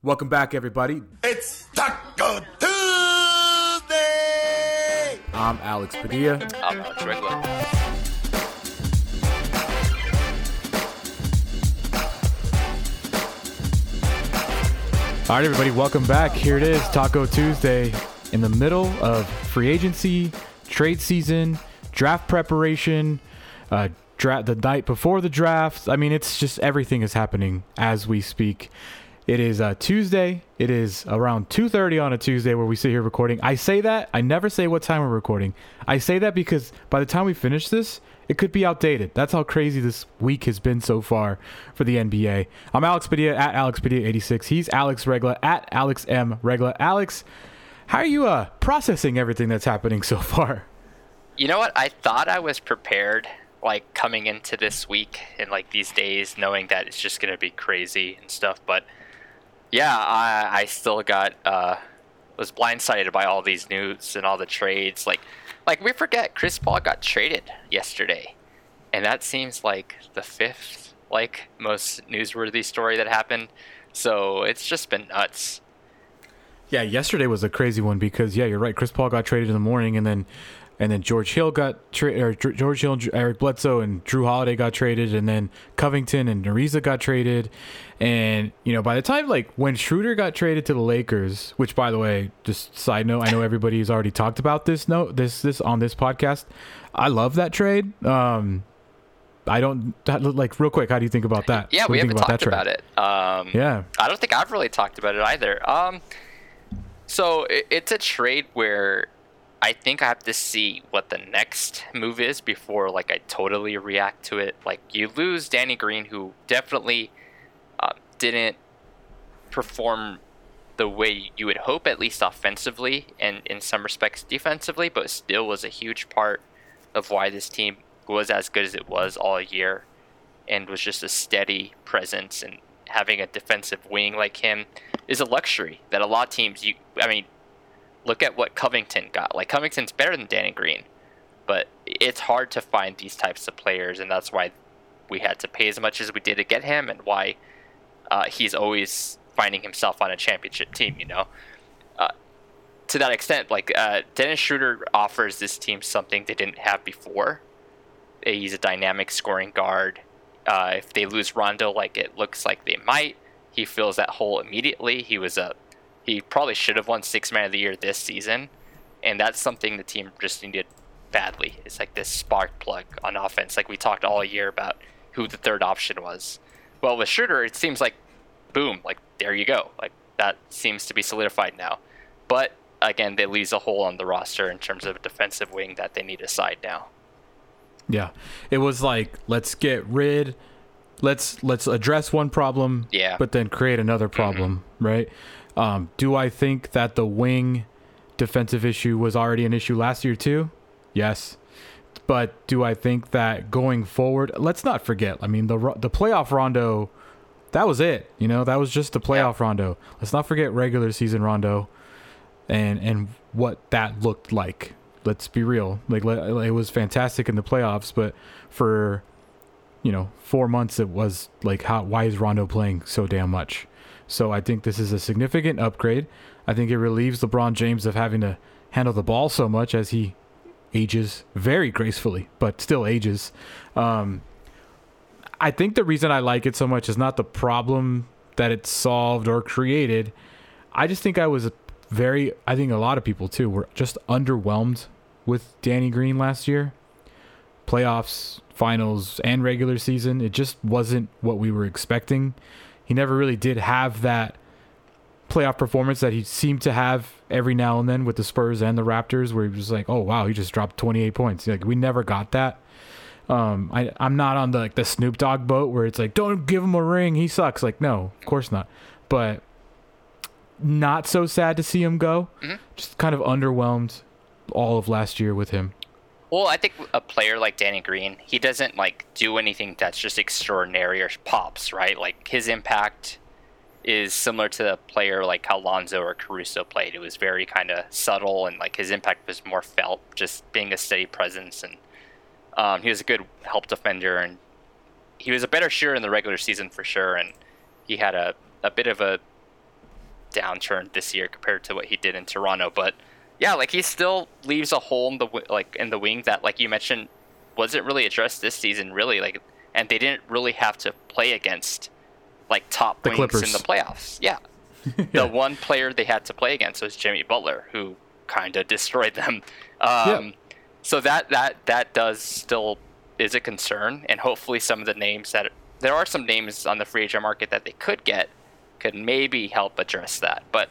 Welcome back, everybody. It's Talk-O Tuesday! I'm Alex Padilla. I'm Alex Regla. All right, everybody, welcome back. Here it is, Talk-O Tuesday, in the middle of free agency, trade season, draft preparation, uh, dra- the night before the draft. I mean, it's just everything is happening as we speak. It is uh, Tuesday. It is around 2:30 on a Tuesday where we sit here recording. I say that I never say what time we're recording. I say that because by the time we finish this, it could be outdated. That's how crazy this week has been so far for the NBA. I'm Alex Padilla at Alex Padilla 86. He's Alex Regla at Alex M Regla. Alex, how are you uh, processing everything that's happening so far? You know what? I thought I was prepared, like coming into this week and like these days, knowing that it's just gonna be crazy and stuff. But yeah, I, I still got uh, was blindsided by all these news and all the trades. Like, like we forget Chris Paul got traded yesterday, and that seems like the fifth like most newsworthy story that happened. So it's just been nuts. Yeah, yesterday was a crazy one because yeah, you're right. Chris Paul got traded in the morning, and then and then George Hill got traded, or George Hill, and Eric Bledsoe, and Jrue Holiday got traded, and then Covington and Ariza got traded, and you know by the time like when Schroeder got traded to the Lakers, which by the way, just side note, I know everybody's already talked about this note this this on this podcast. I love that trade. Um, I don't like real quick. How do you think about that? Yeah, What we haven't think talked that trade? about it. Um, Yeah. I don't think I've really talked about it either. Um, so it, it's a trade where I think I have to see what the next move is before like I totally react to it. Like you lose Danny Green, who definitely uh, didn't perform the way you would hope, at least offensively and in some respects defensively, but still was a huge part of why this team was as good as it was all year and was just a steady presence and having a defensive wing like him is a luxury that a lot of teams you I mean look at what Covington got. Like Covington's better than Danny Green but it's hard to find these types of players and that's why we had to pay as much as we did to get him and why uh, he's always finding himself on a championship team you know? Uh, to that extent like uh, Dennis Schroeder offers this team something they didn't have before. He's a dynamic scoring guard. Uh, if they lose Rondo, like it looks like they might, he fills that hole immediately. He was a he probably should have won six man of the year this season, and that's something the team just needed badly. It's like this spark plug on offense, like we talked all year about who the third option was. Well, with Schroeder, it seems like boom, like there you go, like that seems to be solidified now. But again, they leaves a hole on the roster in terms of a defensive wing that they need a side now. Yeah, it was like let's get rid, let's let's address one problem, Yeah. but then create another mm-hmm. problem, right? Um, do I think that the wing defensive issue was already an issue last year too? Yes, but do I think that going forward? Let's not forget. I mean, the the playoff Rondo, that was it. You know, that was just the playoff Rondo. Let's not forget regular season Rondo, and and what that looked like. Let's be real. Like it was fantastic in the playoffs, but for you know four months it was like how why is Rondo playing so damn much? So I think this is a significant upgrade. I think it relieves LeBron James of having to handle the ball so much as he ages very gracefully, but still ages. Um, I think the reason I like it so much is not the problem that it solved or created. I just think I was very, I think a lot of people too were just underwhelmed with Danny Green last year. Playoffs, finals, and regular season. It just wasn't what we were expecting. He never really did have that playoff performance that he seemed to have every now and then with the Spurs and the Raptors, where he was like, "Oh wow, he just dropped 28 points." Like we never got that. Um, I I'm not on the like the Snoop Dogg boat where it's like, "Don't give him a ring, he sucks." Like no, of course not. But not so sad to see him go. Just kind of underwhelmed all of last year with him. Well, I think a player like Danny Green, he doesn't like do anything that's just extraordinary or pops, right? Like his impact is similar to a player like how Lonzo or Caruso played. It was very kind of subtle, and like his impact was more felt, just being a steady presence. And um, he was a good help defender, and he was a better shooter in the regular season for sure. And he had a, a bit of a downturn this year compared to what he did in Toronto. But yeah, like he still leaves a hole in the like in the wing that, like you mentioned, wasn't really addressed this season. Really, like, and they didn't really have to play against like top the wings Clippers. in the playoffs. Yeah. Yeah. the one player they had to play against was Jimmy Butler, who kind of destroyed them. Um, Yeah. So that that that does still is a concern, and hopefully some of the names that there are some names on the free agent market that they could get could maybe help address that. But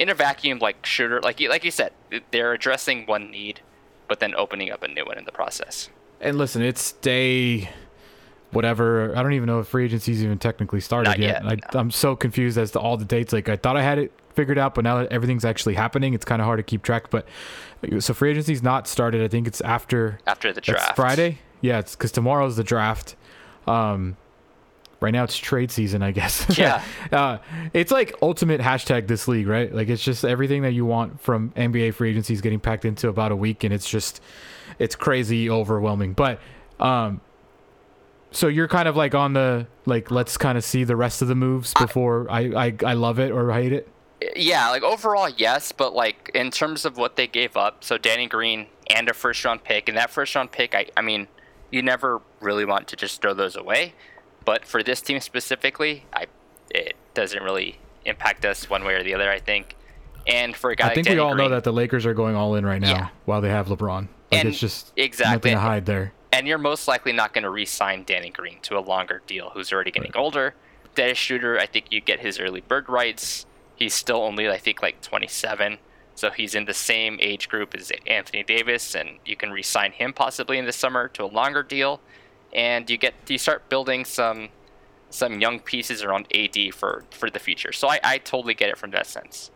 in a vacuum, like Schroeder, like you like you said, they're addressing one need, but then opening up a new one in the process. And listen, it's day whatever. I don't even know if free agency's even technically started Not yet. yet, I, I'm so confused as to all the dates. Like I thought I had it figured out, but now that everything's actually happening, it's kind of hard to keep track. But so free agency's not started. I think it's after After the draft, Friday. Yeah, it's because tomorrow's the draft. Um, right now it's trade season, I guess. Yeah. uh, it's like ultimate hashtag this league, right? Like it's just everything that you want from NBA free agency is getting packed into about a week, and it's just it's crazy overwhelming. But um, so you're kind of like on the like let's kind of see the rest of the moves before I I, I love it or hate it. Yeah, like overall, yes, but like in terms of what they gave up, so Danny Green and a first round pick, and that first round pick, I, I mean, you never really want to just throw those away, but for this team specifically, I, it doesn't really impact us one way or the other. I think, and for a guy I like think Danny we all know that the Lakers are going all in right now Yeah. while they have LeBron. Like And- it's just exactly. nothing to hide there. and you're most likely not going to re-sign Danny Green to a longer deal, who's already getting older. Dennis Schroeder, I think you get his early bird rights. He's still only, I think, like 27, so he's in the same age group as Anthony Davis, and you can re-sign him possibly in the summer to a longer deal, and you get you start building some some young pieces around AD for for the future. So I, I totally get it from that sense.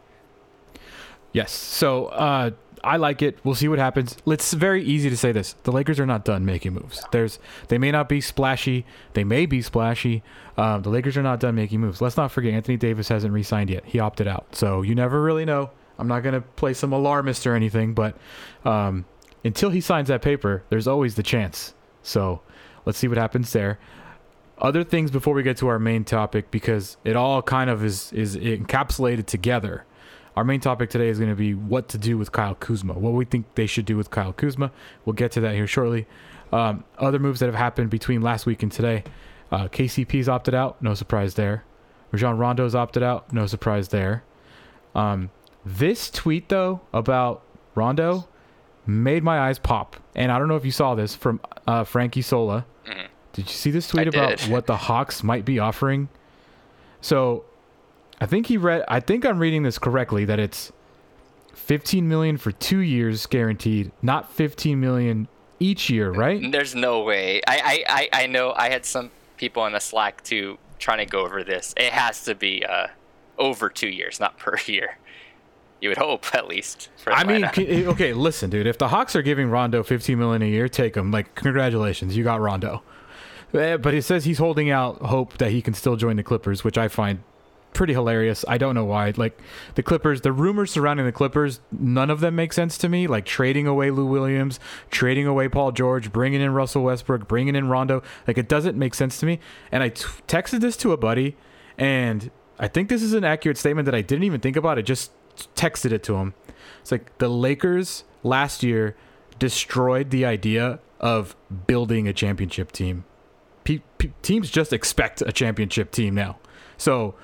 Yes. So uh, I like it. We'll see what happens. It's very easy to say this. The Lakers are not done making moves. There's they may not be splashy. They may be splashy. Um, the Lakers are not done making moves. Let's not forget Anthony Davis hasn't re-signed yet. He opted out. So you never really know. I'm not gonna play some alarmist or anything, but um, until he signs that paper, there's always the chance. So let's see what happens there other things before we get to our main topic because it all kind of is is encapsulated together. Our main topic today is going to be what to do with Kyle Kuzma. What we think they should do with Kyle Kuzma. We'll get to that here shortly. Um, other moves that have happened between last week and today. Uh, KCP's opted out. No surprise there. Rajon Rondo's opted out. No surprise there. Um, this tweet though about Rondo made my eyes pop, and I don't know if you saw this from uh, Frank Isola. Did you see this tweet I about did. what the Hawks might be offering? So, I think he read. I think I'm reading this correctly. That it's 15 million for two years guaranteed, not 15 million each year, right? There's no way. I, I, I, I know I had some people on the Slack too trying to go over this. It has to be uh, over two years, not per year. You would hope, at least. For I mean, okay, listen, dude. If the Hawks are giving Rondo 15 million a year, take him. Like, congratulations, you got Rondo. Eh, But he says he's holding out hope that he can still join the Clippers, which I find pretty hilarious. I don't know why. Like the Clippers, the rumors surrounding the Clippers, none of them make sense to me. Like trading away Lou Williams, trading away Paul George, bringing in Russell Westbrook, bringing in Rondo. Like it doesn't make sense to me. And I t- texted this to a buddy, and I think this is an accurate statement that I didn't even think about. It just texted it to him. It's like the Lakers last year destroyed the idea of building a championship team. Teams just expect a championship team now. So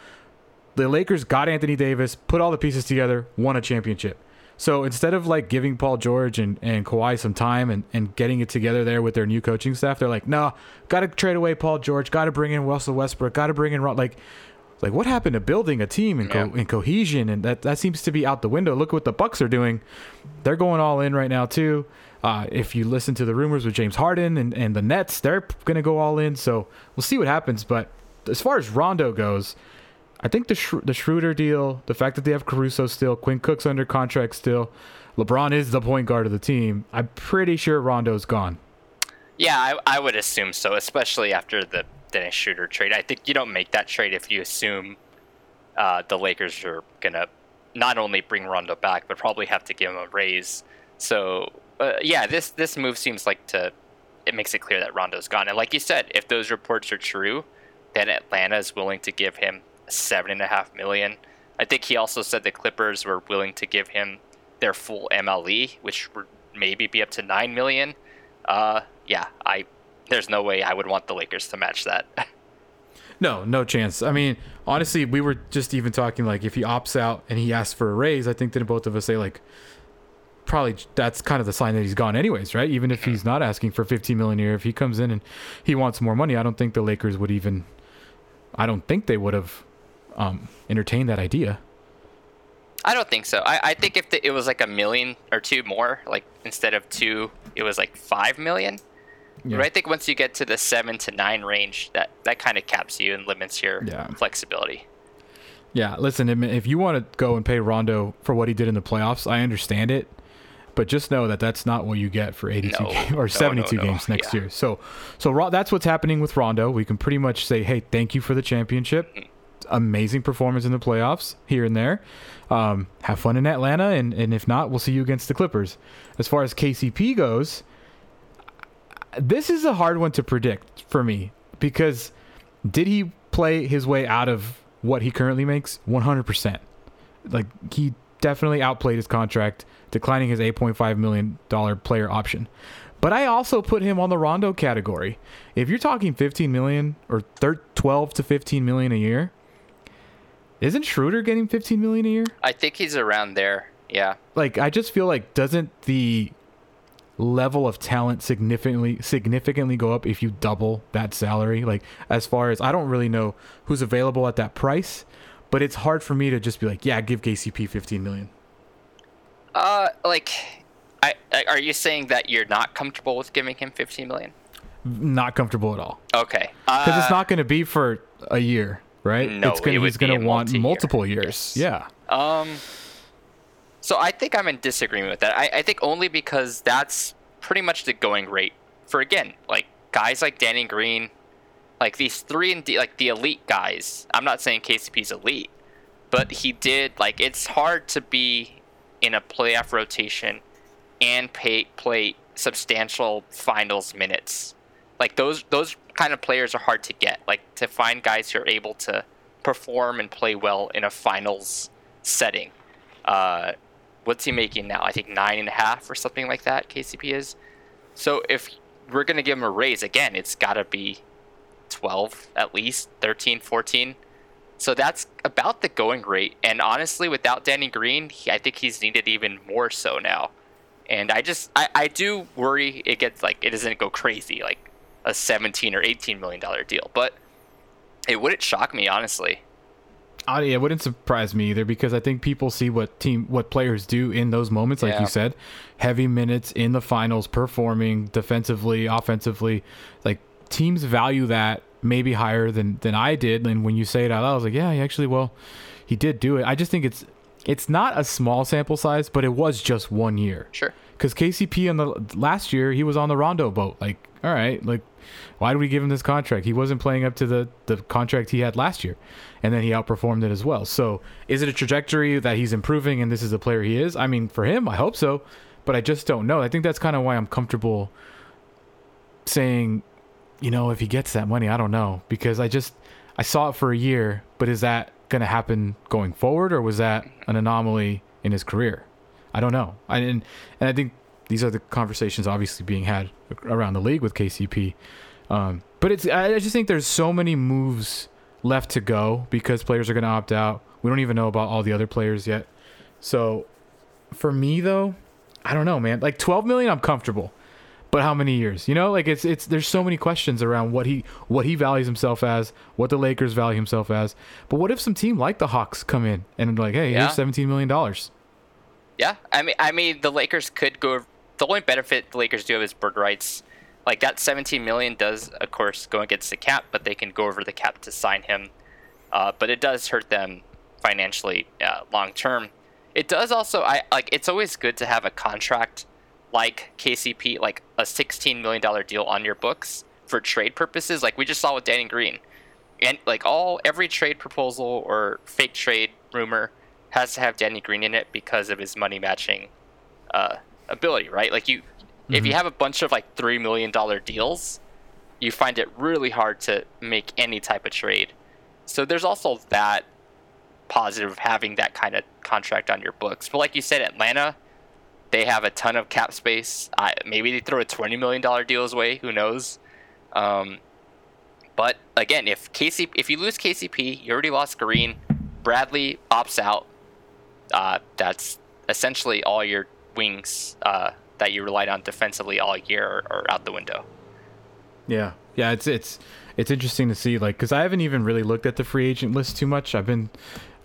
the Lakers got Anthony Davis, put all the pieces together, won a championship. So instead of like giving Paul George and, and Kawhi some time and, and getting it together there with their new coaching staff, they're like, no, got to trade away Paul George, got to bring in Russell Westbrook, got to bring in Ron-" like like what happened to building a team and, co- Yeah. and cohesion and that that seems to be out the window. Look what the Bucks are doing. They're going all in right now too. Uh, if you listen to the rumors with James Harden and, and the Nets, they're going to go all in. So we'll see what happens. But as far as Rondo goes, I think the Sch- the Schroeder deal, the fact that they have Caruso still, Quinn Cook's under contract still, LeBron is the point guard of the team. I'm pretty sure Rondo's gone. Yeah, I, I would assume so, especially after the Dennis Schroeder trade. I think you don't make that trade if you assume uh, the Lakers are gonna not only bring Rondo back, but probably have to give him a raise. So uh, yeah, this this move seems like to it makes it clear that Rondo's gone. And like you said, if those reports are true, then Atlanta is willing to give him seven and a half million. I think he also said the Clippers were willing to give him their full MLE, which would maybe be up to nine million. Uh, yeah, I there's no way I would want the Lakers to match that. No, no chance. I mean, honestly, we were just even talking like if he opts out and he asks for a raise, I think that both of us say like probably that's kind of the sign that he's gone anyways, right? Even if he's not asking for 15 million a year, if he comes in and he wants more money, I don't think the Lakers would even I don't think they would have um, entertained that idea. I don't think so. I, I think if the, it was like a million or two more, like instead of two, it was like five million. Yeah. But I think once you get to the seven to nine range, that that kind of caps you and limits your Yeah. flexibility. Yeah, listen, if- you want to go and pay Rondo for what he did in the playoffs, I understand it. But just know that that's not what you get for 82 No, ga- no, or 72 no, no, games next yeah. year. So, so Ro- that's what's happening with Rondo. We can pretty much say, "Hey, thank you for the championship. Amazing performance in the playoffs here and there. Um, have fun in Atlanta, and and if not, we'll see you against the Clippers." As far as KCP goes, this is a hard one to predict for me because did he play his way out of what he currently makes? 100%. Like he definitely outplayed his contract, declining his 8.5 million dollar player option. But I also put him on the Rondo category. If you're talking 15 million or 12 to 15 million a year, isn't Schroeder getting 15 million a year? I think he's around there. Yeah. like I just feel like doesn't the level of talent significantly significantly go up if you double that salary? Like as far as I don't really know who's available at that price, but it's hard for me to just be like, yeah, give KCP 15 million. Uh, like, I, I are you saying that you're not comfortable with giving him 15 million? Not comfortable at all Okay. because Uh, it's not going to be for a year, right? No, it's gonna, it he's going to want multiple years. Yes. Yeah. Um. So I think I'm in disagreement with that. I, I think only because that's pretty much the going rate for again, like guys like Danny Green, like these three and D, like the elite guys. I'm not saying KCP's elite, but he did like it's hard to be in a playoff rotation and pay play substantial finals minutes. Like those those kind of players are hard to get. Like to find guys who are able to perform and play well in a finals setting. Uh, what's he making now? I think nine and a half or something like that. KCP is. So if we're gonna give him a raise again, it's got to be 12 at least, 13, 14. So that's about the going rate. And honestly, without Danny Green, he, I think he's needed even more so now. And I just, I, I do worry it gets like, it doesn't go crazy, like a 17 or 18 million dollar deal. But it wouldn't shock me, honestly. Yeah, it wouldn't surprise me either because I think people see what team, what players do in those moments, like Yeah. you said, heavy minutes in the finals, performing defensively, offensively. Like teams value that maybe higher than than I did. And when you say it out loud, I was like, yeah, he actually, well, he did do it. I just think it's it's not a small sample size, but it was just one year. Sure. Because KCP on the last year, he was on the Rondo boat. Like, all right, like, why do we give him this contract? He wasn't playing up to the the contract he had last year, and then he outperformed it as well. So, is it a trajectory that he's improving and this is the player he is? I mean, for him, I hope so, but I just don't know. I think that's kind of why I'm comfortable saying, you know, if he gets that money, I don't know because I just I saw it for a year, but is that going to happen going forward, or was that an anomaly in his career? I don't know. I and and I think these are the conversations obviously being had around the league with KCP. Um, but it's I I just think there's so many moves left to go because players are going to opt out. We don't even know about all the other players yet. So for me though, I don't know, man. Like 12 million, I'm comfortable. But how many years? You know, like it's it's there's so many questions around what he what he values himself as, what the Lakers value himself as. But what if some team like the Hawks come in and like, hey, Yeah. here's 17 million dollars. Yeah, I mean, I mean, the Lakers could go. The only benefit the Lakers do have is bird rights. Like that 17 million does, of course, go against the cap, but they can go over the cap to sign him. Uh, but it does hurt them financially uh, long term. It does also. I like. It's always good to have a contract like KCP, like a 16 million dollar deal on your books for trade purposes. Like we just saw with Danny Green, and like all every trade proposal or fake trade rumor has to have Danny Green in it because of his money matching uh, ability, right? Like you, if you have a bunch of like three million dollar deals, you find it really hard to make any type of trade. So there's also that. positive of having that kind of contract on your books. But like you said, Atlanta, they have a ton of cap space. I, maybe they throw a twenty million dollar deal away. Who knows? Um, but again, if KC, if you lose KCP, you already lost Green. Bradley opts out. Uh, that's essentially all your wings uh, that you relied on defensively all year are, are out the window. Yeah, yeah, it's it's it's interesting to see, like, because I haven't even really looked at the free agent list too much. I've been,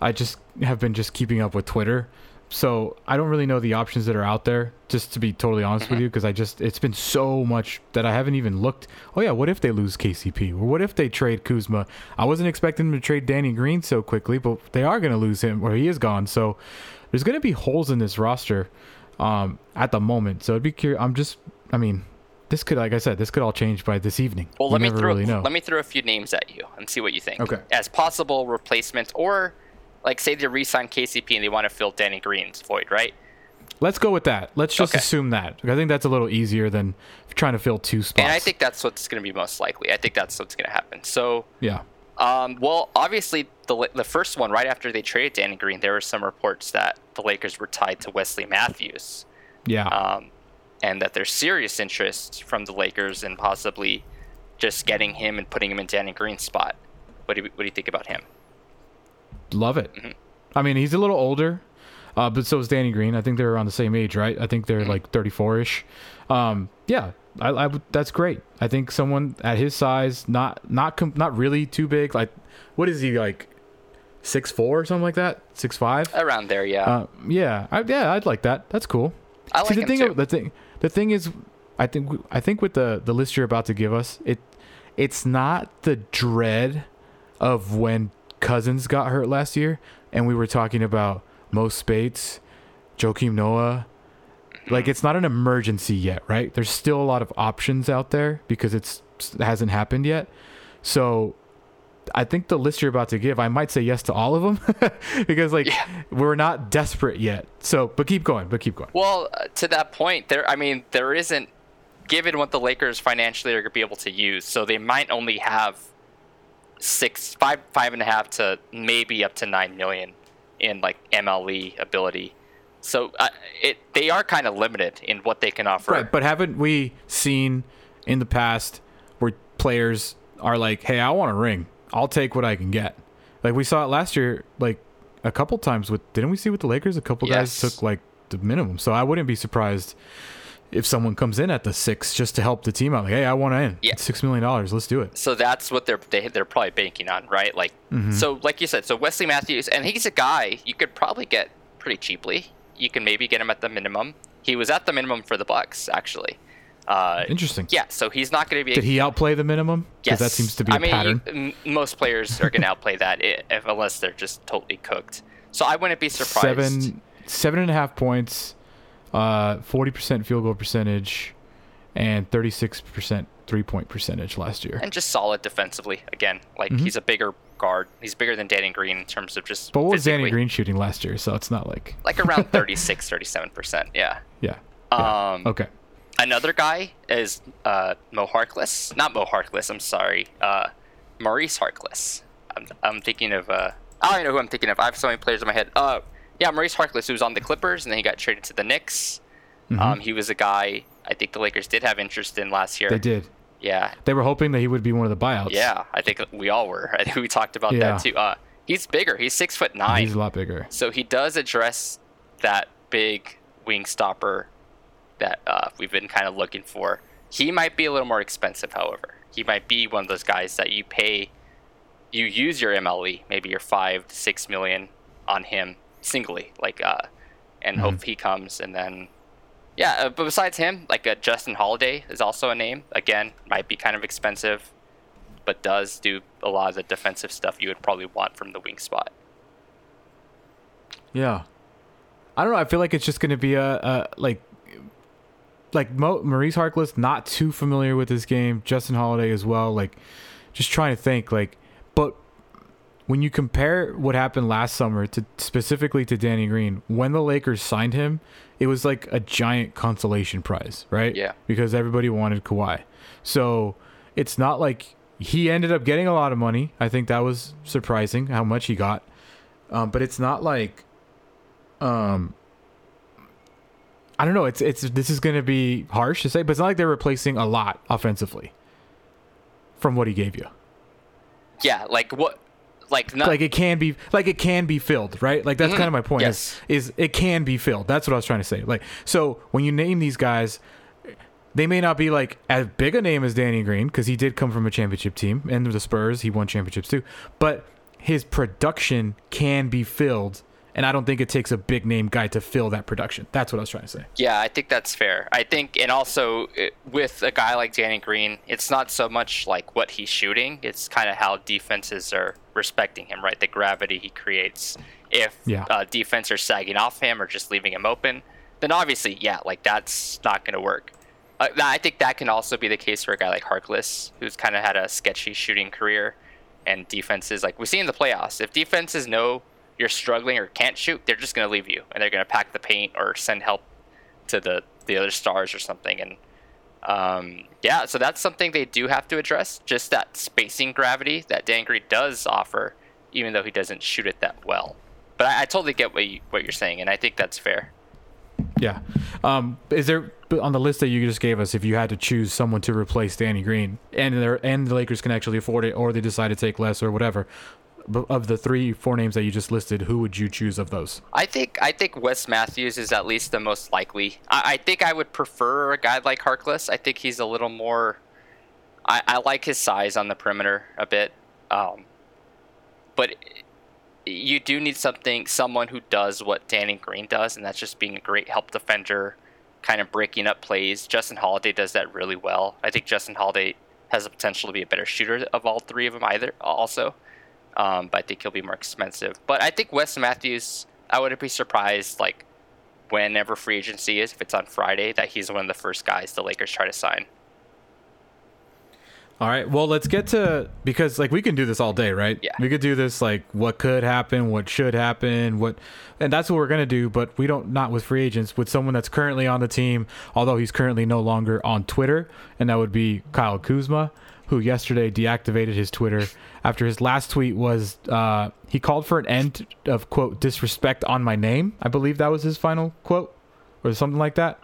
I just have been just keeping up with Twitter, so I don't really know the options that are out there. Just to be totally honest with you, because I just it's been so much that I haven't even looked. Oh yeah, what if they lose KCP or what if they trade Kuzma? I wasn't expecting them to trade Danny Green so quickly, but they are going to lose him or he is gone. So there's going to be holes in this roster um, at the moment. So I'd be curious. I'm just, I mean, this could, like I said, this could all change by this evening. Well, You let me throw really let me throw a few names at you and see what you think. Okay. As possible replacements, or like say they re-sign KCP and they want to fill Danny Green's void, right? Let's go with that. Let's just Okay. assume that. I think that's a little easier than trying to fill two spots. And I think that's what's going to be most likely. I think that's what's going to happen. So, yeah, um, well, obviously the the first one right after they traded Danny Green, there were some reports that the Lakers were tied to Wesley Matthews. yeah. um, and that there's serious interest from the Lakers in possibly just getting him and putting him in Danny Green's spot. What do you, what do you think about him? Love it. mm-hmm. I mean, he's a little older, uh, but so is Danny Green. I think they're around the same age, right? I think they're Mm-hmm. like 34 ish. Um, yeah, I, I that's great. I think someone at his size, not not com- not really too big. Like, what is he like? Six four or something like that? Six five? Around there, yeah. Uh, yeah, I, yeah, I'd like that. That's cool. I like See, the thing, too. the thing, the thing is, I think, I think with the the list you're about to give us, it, it's not the dread of when Cousins got hurt last year, and we were talking about Mo Speights, Joakim Noah. Like it's not an emergency yet, right? There's still a lot of options out there because it's it hasn't happened yet. So I think the list you're about to give, I might say yes to all of them because like Yeah. we're not desperate yet. So, but keep going, but keep going. well, uh, to that point, there. I mean, there isn't. Given what the Lakers financially are going to be able to use, so they might only have six, five, five and a half to maybe up to nine million in like MLE ability. So uh, it they are kind of limited in what they can offer. Right, but haven't we seen in the past where players are like, "Hey, I want a ring. I'll take what I can get." Like we saw it last year, like a couple times with. Didn't we see with the Lakers? A couple guys took like the minimum. So I wouldn't be surprised if someone comes in at the six just to help the team out. Like, hey, I want to in. Yeah. It's six million dollars. Let's do it. so that's what they're they, they're probably banking on, right? Like, Mm-hmm. so like you said, so Wesley Matthews, and he's a guy you could probably get pretty cheaply. You can maybe get him at the minimum. He was at the minimum for the Bucks, actually. Uh, Interesting. yeah, so he's not going to be. Did he outplay the minimum? Yes, that seems to be a I mean, pattern. you- m- most players are going to outplay that if, unless they're just totally cooked. So I wouldn't be surprised. seven seven and a half points, uh, forty percent field goal percentage, and thirty six percent three point percentage last year. and just solid defensively. Again, like Mm-hmm. he's a bigger guard. He's bigger than Danny Green in terms of just. But what was Danny. Green shooting last year? So it's not like Like around 36, 37 percent. Yeah. yeah. yeah. Um, okay. Another guy is uh, Mo Harkless. Not Mo Harkless. I'm sorry. Uh, Maurice Harkless. I'm, I'm thinking of. Uh, I don't know who I'm thinking of. I have so many players in my head. Uh, yeah, Maurice Harkless, who was on the Clippers, and then he got traded to the Knicks. Um, he was a guy I think the Lakers did have interest in last year. They did. Yeah, They were hoping that he would be one of the buyouts. yeah. I think we all were. I think we talked about Yeah. that too. Uh, he's bigger. He's six foot nine. He's a lot bigger. So he does address that big wing stopper that uh, we've been kind of looking for. He might be a little more expensive, however. He might be one of those guys that you pay, you use your MLE, maybe your five to six million on him singly, like, uh, and hope he comes. And then, yeah, uh, but besides him, like uh, Justin Holiday is also a name. Again, might be kind of expensive, but does do a lot of the defensive stuff you would probably want from the wing spot. Yeah. I don't know. I feel like it's just going to be a, a like like Mo, Maurice Harkless not too familiar with this game. Justin Holiday as well. Like just trying to think like but when you compare what happened last summer to specifically to Danny Green, when the Lakers signed him, it was like a giant consolation prize, right? Yeah. Because everybody wanted Kawhi. So it's not like he ended up getting a lot of money. I think that was surprising how much he got. um, but it's not like, um, I don't know. It's it's this is going to be harsh to say, but it's not like they're replacing a lot offensively from what he gave you. Yeah, like what? Like not like it can be like it can be filled, right? Like that's Mhm. kind of my point. Yes. Is, is it can be filled? That's what I was trying to say. Like so when you name these guys, they may not be like as big a name as Danny Green because he did come from a championship team and the Spurs he won championships too, but his production can be filled, and I don't think it takes a big name guy to fill that production. That's what I was trying to say. Yeah, I think that's fair. I think, and also with a guy like Danny Green, it's not so much like what he's shooting; it's kind of how defenses are respecting him, right? The gravity he creates. If Yeah. uh, defense are sagging off him or just leaving him open, then obviously, yeah, like that's not going to work. Uh, I think that can also be the case for a guy like Harkless, who's kind of had a sketchy shooting career, and defenses like we see in the playoffs. If defenses know you're struggling or can't shoot, they're just going to leave you, and they're going to pack the paint or send help to the the other stars or something. And um, yeah, so that's something they do have to address. Just that spacing gravity that Dan Green does offer, even though he doesn't shoot it that well. But I, I totally get what you, what you're saying, and I think that's fair. Yeah. Um, is there on the list that you just gave us? If you had to choose someone to replace Danny Green, and and the Lakers can actually afford it, or they decide to take less or whatever, of the three, four names that you just listed, who would you choose of those? I think I think Wes Matthews is at least the most likely. I, I think I would prefer a guy like Harkless. I think he's a little more. I, I like his size on the perimeter a bit, um, but you do need something, someone who does what Danny Green does, and that's just being a great help defender, kind of breaking up plays. Justin Holiday does that really well. I think Justin Holiday has the potential to be a better shooter of all three of them, either also um, but I think he'll be more expensive. But I think Wes Matthews, I wouldn't be surprised, like, whenever free agency is, if it's on Friday, that he's one of the first guys the Lakers try to sign. All right. Well, let's get to because like we can do this all day, right? Yeah. We could do this like what could happen, what should happen, what, and that's what we're gonna do. But we don't not with free agents with someone that's currently on the team, although he's currently no longer on Twitter, and that would be Kyle Kuzma, who yesterday deactivated his Twitter after his last tweet was uh, he called for an end of quote disrespect on my name. I believe that was his final quote or something like that.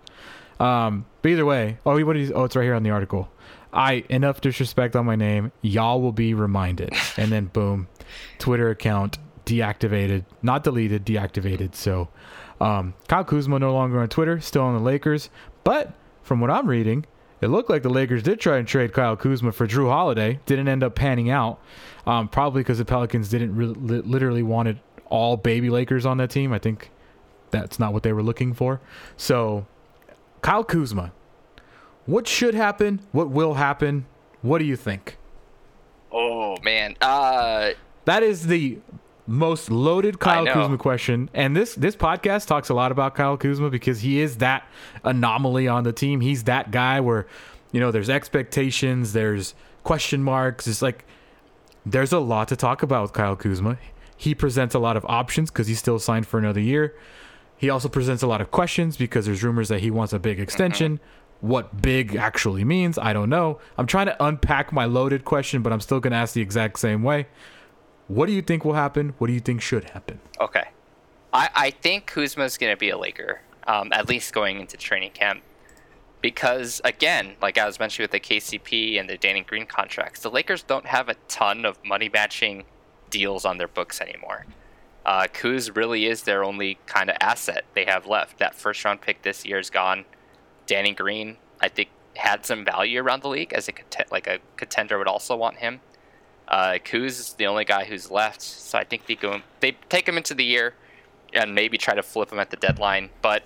Um, but either way, oh, what is? Oh, it's right here on the article. I enough disrespect on my name. Y'all will be reminded. And then boom, Twitter account deactivated, not deleted, deactivated. So, um, Kyle Kuzma no longer on Twitter, still on the Lakers. But from what I'm reading, it looked like the Lakers did try and trade Kyle Kuzma for Jrue Holiday. Didn't end up panning out, um, probably because the Pelicans didn't re- li- literally wanted all baby Lakers on that team. I think that's not what they were looking for. So, Kyle Kuzma, what should happen? What will happen? What do you think? Oh man, uh, That is the most loaded Kyle. Kuzma question. And this this podcast talks a lot about Kyle Kuzma because he is that anomaly on the team. He's that guy where, you know, there's expectations, there's question marks. It's like there's a lot to talk about with Kyle Kuzma. He presents a lot of options because he's still signed for another year. He also presents a lot of questions because there's rumors that he wants a big extension. What big actually means, I don't know. I'm trying to unpack my loaded question, but I'm still going to ask the exact same way. What do you think will happen? What do you think should happen? okay. I, I think Kuzma's going to be a Laker, um, at least going into training camp. Because, again, like I was mentioning with the KCP and the Danny Green contracts, the Lakers don't have a ton of money matching deals on their books anymore. Uh, Kuz really is their only kind of asset they have left. That first round pick this year is gone. Danny Green, I think, had some value around the league as a like a contender would also want him. Uh, Kuz is the only guy who's left, so I think they go they take him into the year and maybe try to flip him at the deadline. But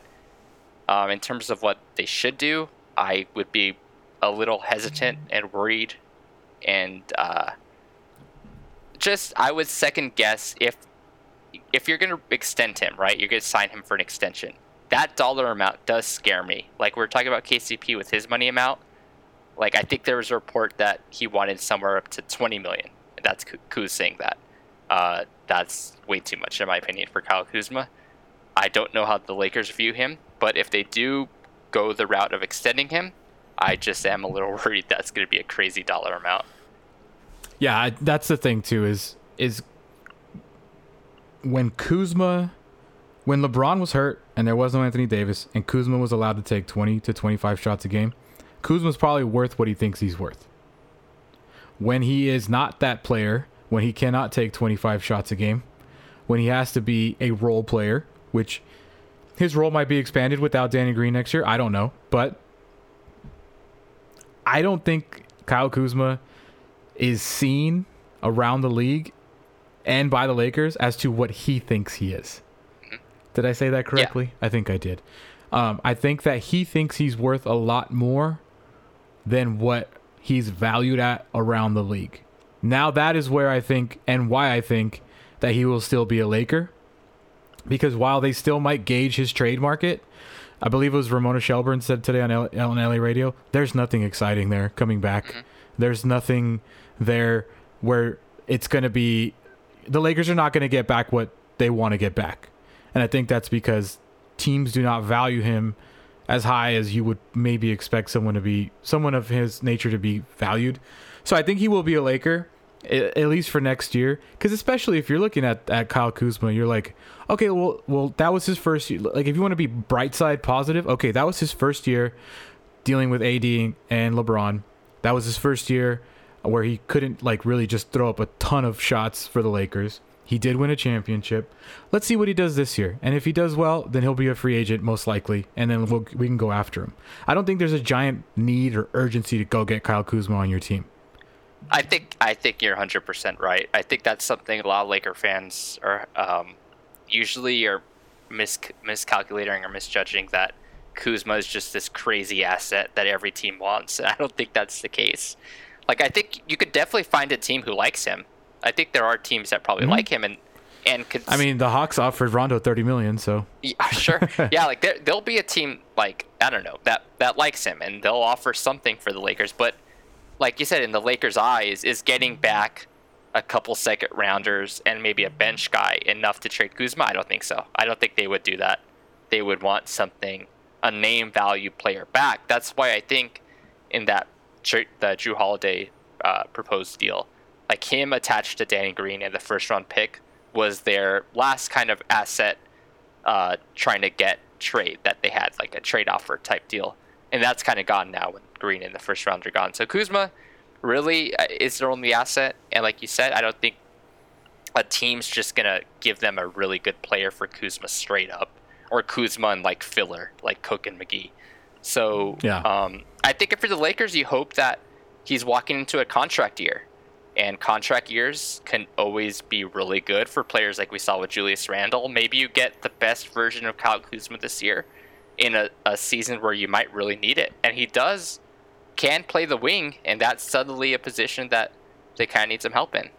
um, in terms of what they should do, I would be a little hesitant and worried, and uh, just I would second guess if if you're gonna extend him, right? You're gonna sign him for an extension. That dollar amount does scare me. Like we are talking about KCP with his money amount. Like I think there was a report that he wanted somewhere up to 20 million. That's Ku- Kuz saying that. Uh, that's way too much in my opinion for Kyle Kuzma. I don't know how the Lakers view him, but if they do go the route of extending him, I just am a little worried that's going to be a crazy dollar amount. Yeah, that's the thing too. Is is when Kuzma, when LeBron was hurt and there was no Anthony Davis, and Kuzma was allowed to take 20 to 25 shots a game, Kuzma's probably worth what he thinks he's worth. When he is not that player, when he cannot take 25 shots a game, when he has to be a role player, which his role might be expanded without Danny Green next year. I don't know, but I don't think Kyle Kuzma is seen around the league and by the Lakers as to what he thinks he is. Did I say that correctly? I think I did. Um, I think that he thinks he's worth a lot more than what he's valued at around the league. Now that is where I think and why I think that he will still be a Laker. Because while they still might gauge his trade market, I believe it was Ramona Shelburne said today on L- on LA radio, there's nothing exciting there coming back. Mm-hmm. There's nothing there where it's going to be the Lakers are not going to get back what they want to get back. And I think that's because teams do not value him as high as you would maybe expect someone to be someone of his nature to be valued. So I think he will be a Laker at least for next year. Because especially if you're looking at, at Kyle Kuzma you're like okay well well that was his first year. Like if you want to be bright side positive okay that was his first year dealing with AD and LeBron. That was his first year where he couldn't like really just throw up a ton of shots for the Lakers he did win a championship let's see what he does this year and if he does well then he'll be a free agent most likely and then we'll, we can go after him I don't think there's a giant need or urgency to go get Kyle Kuzma on your team I think I think you're 100% right. I think that's something a lot of Laker fans are um, usually are mis- miscalculating or misjudging that Kuzma is just this crazy asset that every team wants. And I don't think that's the case. Like I think you could definitely find a team who likes him. I think there are teams that probably like him and and could I mean, the Hawks offered Rondo thirty million, so yeah, sure. yeah, like there, there'll be a team like I don't know that that likes him, and they'll offer something for the Lakers. But like you said, in the Lakers' eyes, is getting back a couple second rounders and maybe a bench guy enough to trade Kuzma? I don't think so. I don't think they would do that. They would want something a name value player back. That's why I think in that the Jrue Holiday uh, proposed deal, like him attached to Danny Green and the first round pick was their last kind of asset uh, trying to get trade that they had, like a trade offer type deal. And that's kind of gone now when Green and the first round are gone. So Kuzma really uh, is their only asset. And like you said, I don't think a team's just going to give them a really good player for Kuzma straight up or Kuzma and like filler, like Cook and McGee. So Yeah. um, I think if for the Lakers, you hope that he's walking into a contract year. And contract years can always be really good for players like we saw with Julius Randle. Maybe you get the best version of Kyle Kuzma this year in a, a season where you might really need it. And he does can play the wing, and that's suddenly a position that they kind of need some help in.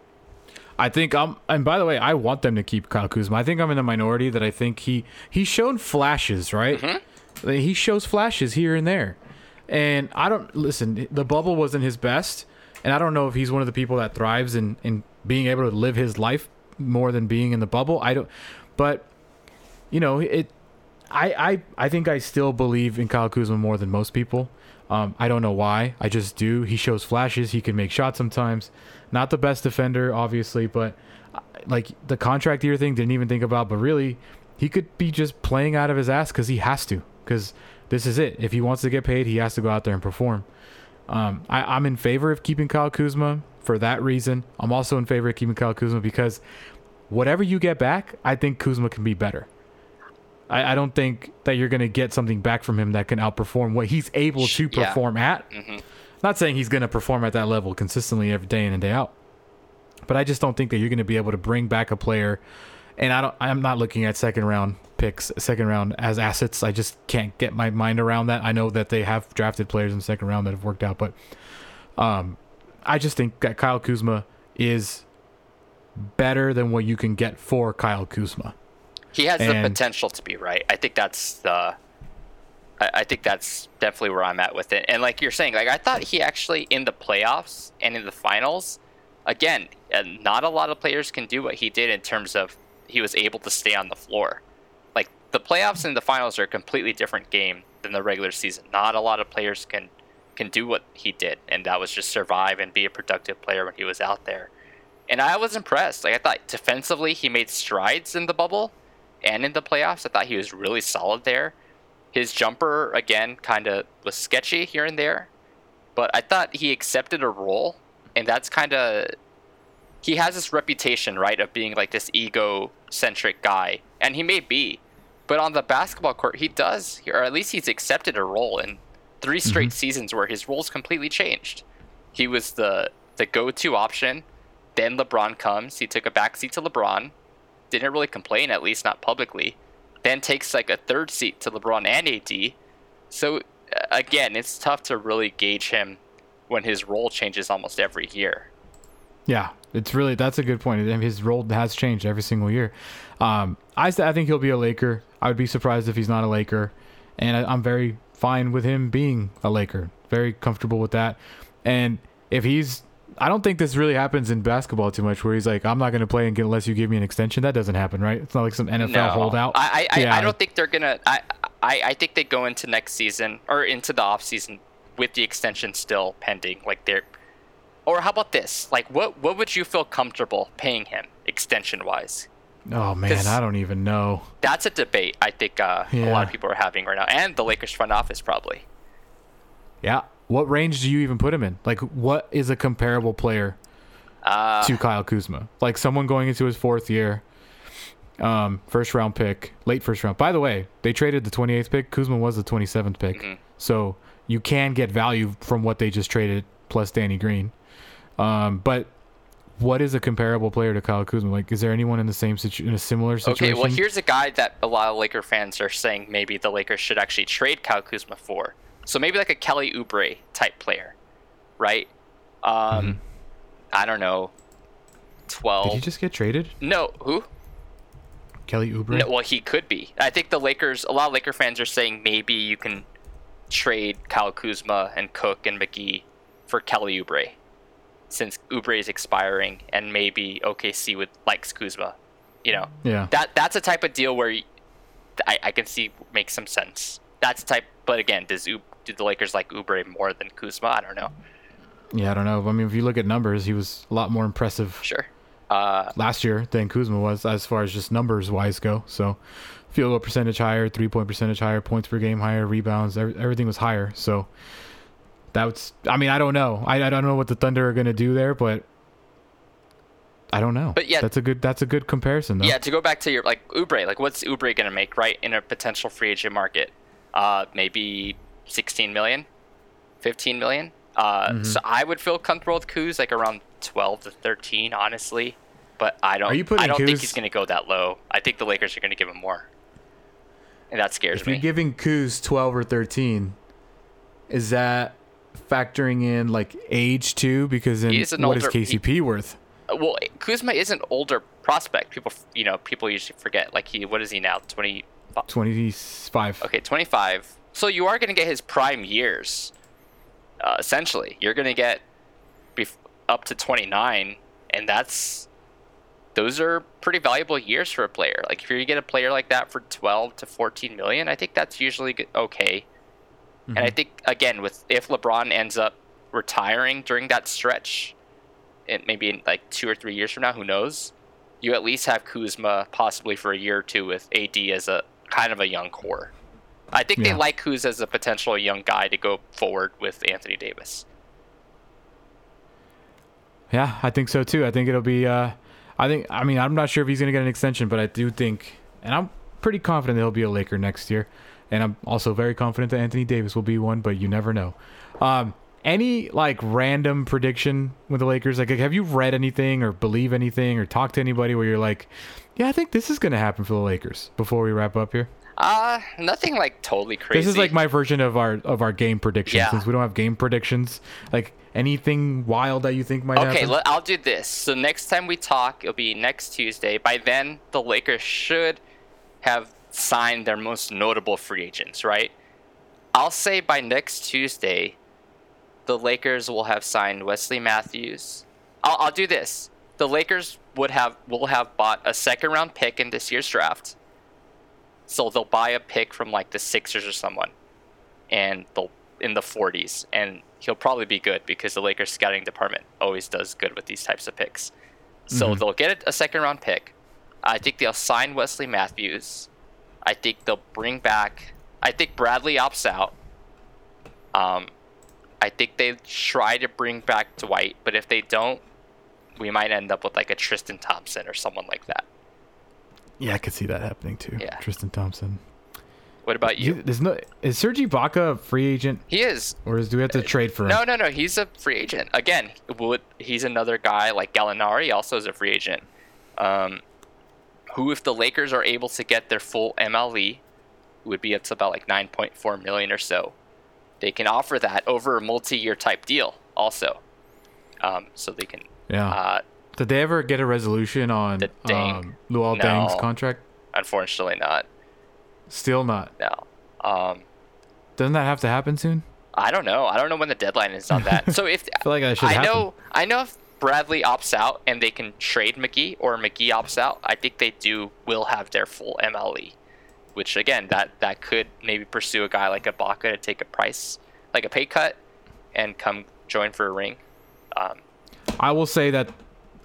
I think um and by the way, I want them to keep Kyle Kuzma. I think I'm in the minority that I think he he's shown flashes, right? Mm-hmm. He shows flashes here and there. And I don't listen, the bubble wasn't his best, and I don't know if he's one of the people that thrives in in being able to live his life more than being in the bubble. I don't but you know, it I I I think I still believe in Kyle Kuzma more than most people. Um, I don't know why. I just do. He shows flashes. He can make shots sometimes. Not the best defender, obviously, but uh, like the contract year thing, didn't even think about. But really, he could be just playing out of his ass because he has to. Because this is it. If he wants to get paid, he has to go out there and perform. Um, I, I'm in favor of keeping Kyle Kuzma for that reason. I'm also in favor of keeping Kyle Kuzma because whatever you get back, I think Kuzma can be better. I, I don't think that you're going to get something back from him that can outperform what he's able to Yeah. perform at. Not saying he's going to perform at that level consistently every day in and day out, but I just don't think that you're going to be able to bring back a player. And I don't. I'm not looking at second round picks, second round as assets. I just can't get my mind around that. I know that they have drafted players in the second round that have worked out, but um, I just think that Kyle Kuzma is better than what you can get for Kyle Kuzma. He has the potential to be right. I think that's the. I, I think that's definitely where I'm at with it. And like you're saying, like I thought he actually in the playoffs and in the finals, again, not a lot of players can do what he did in terms of he was able to stay on the floor. The playoffs and the finals are a completely different game than the regular season. Not a lot of players can can do what he did, and that was just survive and be a productive player when he was out there. and I was impressed. Like I thought defensively, he made strides in the bubble and in the playoffs. I thought he was really solid there. His jumper again kind of was sketchy here and there, but I thought he accepted a role, and that's kind of he has this reputation, right, of being like this ego-centric guy, and he may be, but on the basketball court, he does, or at least he's accepted a role in three straight seasons where his role's completely changed. He was the the go-to option. Then LeBron comes. He took a backseat to LeBron. Didn't really complain, at least not publicly. Then takes like a third seat to LeBron and AD. So again, it's tough to really gauge him when his role changes almost every year. Yeah, it's really that's a good point. His role has changed every single year. Um, I I think he'll be a Laker. I would be surprised if he's not a Laker, and I, I'm very fine with him being a Laker. Very comfortable with that. And if he's, I don't think this really happens in basketball too much, where he's like, I'm not going to play unless you give me an extension. That doesn't happen, right? It's not like some NFL no, holdout. I I, Yeah. I don't think they're gonna. I, I I think they go into next season or into the off season with the extension still pending. Like they're, or how about this? Like what what would you feel comfortable paying him extension wise? Oh man, I don't even know. That's a debate I think uh, a lot of people are having right now, and the Lakers front office probably. Yeah. What range do you even put him in? Like, what is a comparable player Uh, to Kyle Kuzma? Like someone going into his fourth year, um, first round pick, late first round. By the way, they traded the 28th pick. Kuzma was the 27th pick, Mm-hmm. so you can get value from what they just traded plus Danny Green. Um, but what is a comparable player to Kyle Kuzma? Like, is there anyone in the same situ- in a similar situation? Okay, well, here's a guy that a lot of Laker fans are saying maybe the Lakers should actually trade Kyle Kuzma for. So maybe like a Kelly Oubre type player, right? Um, I don't know, twelve. Did he just get traded? no, who? Kelly Oubre. No, well, he could be. I think the Lakers. A lot of Laker fans are saying maybe you can trade Kyle Kuzma and Cook and McGee for Kelly Oubre, since Oubre is expiring, and maybe OKC would likes Kuzma. You know, Yeah. that that's a type of deal where I, I can see makes some sense. That's the type, but again, does U, do the Lakers like Oubre more than Kuzma? I don't know. Yeah, I don't know. I mean, if you look at numbers, he was a lot more impressive Sure. Uh, last year than Kuzma was as far as just numbers wise go. So field goal percentage higher, three point percentage higher, points per game higher, rebounds, ev- everything was higher. So that's, I mean, I don't know. I, I don't know what the Thunder are going to do there, but I don't know. But yeah- that's a good, that's a good comparison though. Yeah, to go back to your like Oubre, like what's Oubre gonna make right in a potential free agent market? Uh, maybe 16 million, 15 million. Uh, Mm-hmm. so I would feel comfortable with Kuz like around 12 to 13, honestly. But I don't. Are you putting I don't think he's gonna go that low. I think the Lakers are gonna give him more, and that scares If me. you're giving Kuz 12 or 13, is that factoring in like age too? Because then what is older- he- KCP worth? well, Kuzma is an older prospect. People, you know, people usually forget. Like he, what is he now? 20. 25. Okay, 25. So you are going to get his prime years. Uh, essentially, you're going to get bef- up to 29, and that's those are pretty valuable years for a player. Like if you get a player like that for 12 to 14 million, I think that's usually good, okay. And I think again, with if LeBron ends up retiring during that stretch, and maybe in like two or three years from now, who knows? You at least have Kuzma possibly for a year or two with AD as a kind of a young core. I think they like Kuz as a potential young guy to go forward with Anthony Davis. Yeah, I think so too. I think it'll be. Uh, I think. I mean, I'm not sure if he's going to get an extension, but I do think, and I'm pretty confident that he'll be a Laker next year. And I'm also very confident that Anthony Davis will be one, but you never know. Um, any like random prediction with the Lakers? Like, have you read anything or believe anything or talked to anybody where you're like, yeah, I think this is going to happen for the Lakers? Before we wrap up here, Uh, nothing like totally crazy. this is like my version of our of our game predictions. Yeah. Since we don't have game predictions, like anything wild that you think might Okay, happen. Okay, I'll do this. So next time we talk, it'll be next Tuesday. By then, the Lakers should have signed their most notable free agents, right? I'll say by next Tuesday, the Lakers will have signed Wesley Matthews. I'll, I'll do this. The Lakers would have will have bought a second round pick in this year's draft. So they'll buy a pick from like the Sixers or someone, and they'll in the 40s, and he'll probably be good because the Lakers scouting department always does good with these types of picks. So mm-hmm. they'll get a second round pick. I think they'll sign Wesley Matthews. I think they'll bring back. I think Bradley opts out. Um, I think they try to bring back Dwight, but if they don't, we might end up with like a Tristan Thompson or someone like that. Yeah, I could see that happening too. Yeah. Tristan Thompson. What about you? There's no is Serge Ibaka a free agent He is. or is, do we have to trade for him? No, no, no. He's a free agent. Again, would he's another guy like Gallinari also is a free agent. Um, who, if the Lakers are able to get their full MLE, would be to about like 9.4 million or so. They can offer that over a multi-year type deal also. Um, so they can. Yeah. Uh, Did they ever get a resolution on Deng? um, Luol No. Deng's contract? unfortunately, not. Still not. No. Um, Doesn't that have to happen soon? I don't know. I don't know when the deadline is on that. So if I feel like that should I happen. know, I know if Bradley opts out and they can trade McGee, or McGee opts out, I think they do will have their full MLE. Which again, that that could maybe pursue a guy like Ibaka to take a price, like a pay cut, and come join for a ring. Um, I will say that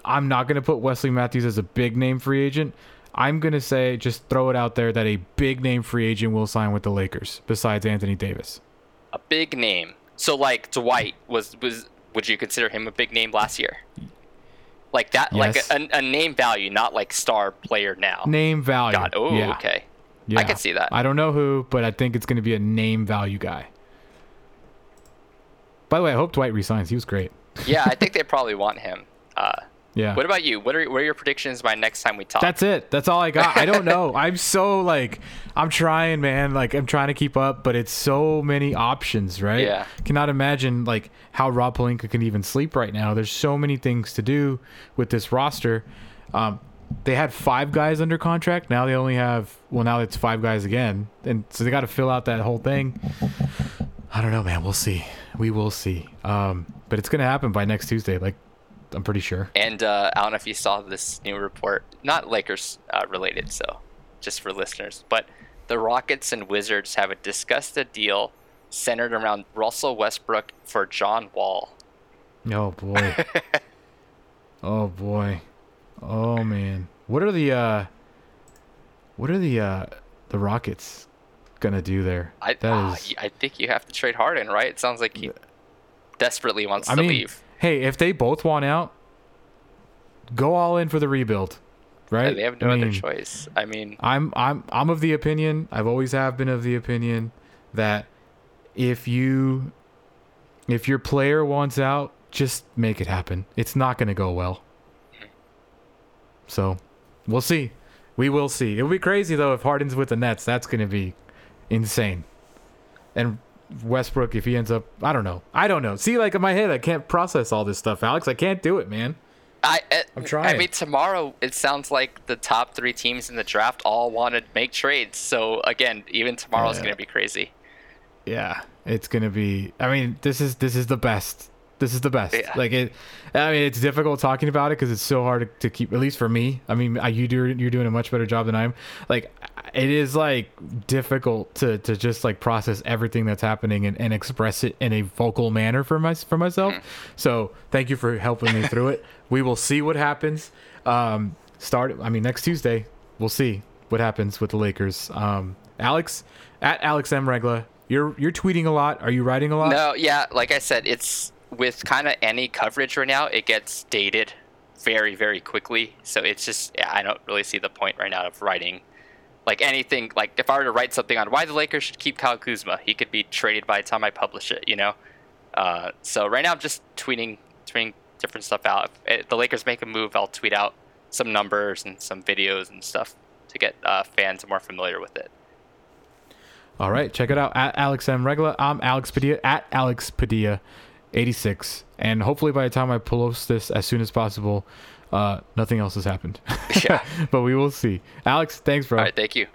I'm not going to put Wesley Matthews as a big name free agent. I'm going to say, just throw it out there that a big name free agent will sign with the Lakers besides Anthony Davis. a big name. So like Dwight was was would you consider him a big name last year? Like that, like Yes. a, a, a name value, not like star player now. Name value. God, oh, yeah. okay. Yeah. I can see that. I don't know who, but I think it's going to be a name value guy. By the way, I hope Dwight resigns. He was great. yeah, I think they probably want him. Uh, Yeah. what about you? What are what are your predictions by next time we talk? That's it. That's all I got. I don't know. I'm so like I'm trying, man. Like I'm trying to keep up, but it's so many options, right? Yeah. Cannot imagine like how Rob Pelinka can even sleep right now. There's so many things to do with this roster. Um, they had five guys under contract. Now they only have well, now it's five guys again, and so they got to fill out that whole thing. I don't know, man. We'll see. We will see. Um, but it's gonna happen by next Tuesday. Like I'm pretty sure. And uh, I don't know if you saw this new report, not Lakers uh, related, so just for listeners, but the Rockets and Wizards have discussed a deal centered around Russell Westbrook for John Wall. Oh boy. oh boy. Oh man. What are the uh what are the uh the Rockets gonna do there? I That ah, is- I think you have to trade Harden, right? It sounds like he desperately wants I to mean, leave. Hey, if they both want out, go all in for the rebuild. Right? They have no I other choice. I mean, I'm I'm I'm of the opinion, I've always have been of the opinion that if you if your player wants out, just make it happen. It's not going to go well. So, we'll see. We will see. It'll be crazy though if Harden's with the Nets. That's going to be insane. And Westbrook if he ends up, I don't know. I don't know. See like in my head I can't process all this stuff, Alex. I can't do it, man. I, I I'm trying. I mean, tomorrow it sounds like the top three teams in the draft all want to make trades. So again, even tomorrow's Yeah. going to be crazy. Yeah, it's gonna be. I mean, this is this is the best. This is the best. Yeah. Like it. I mean, it's difficult talking about it because it's so hard to, to keep. At least for me. I mean, I, you do you're doing a much better job than I'm. Like, it is like difficult to to just like process everything that's happening and, and express it in a vocal manner for my for myself. So thank you for helping me through it. We will see what happens. Um, start. I mean, next Tuesday we'll see what happens with the Lakers. Um, Alex at Alex M Regla. You're you're tweeting a lot. Are you writing a lot? No, yeah, like I said, it's with kind of any coverage right now, it gets dated very, very quickly. So it's just, I don't really see the point right now of writing like anything. Like if I were to write something on why the Lakers should keep Kyle Kuzma, he could be traded by the time I publish it, you know? Uh, so right now I'm just tweeting, tweeting different stuff out. If the Lakers make a move, I'll tweet out some numbers and some videos and stuff to get uh, fans more familiar with it. All right, check it out at Alex M Regla. I'm Alex Padilla at Alex Padilla, 86, and hopefully by the time I post this as soon as possible, uh, nothing else has happened. Yeah. but we will see. Alex, thanks, bro. All right, thank you.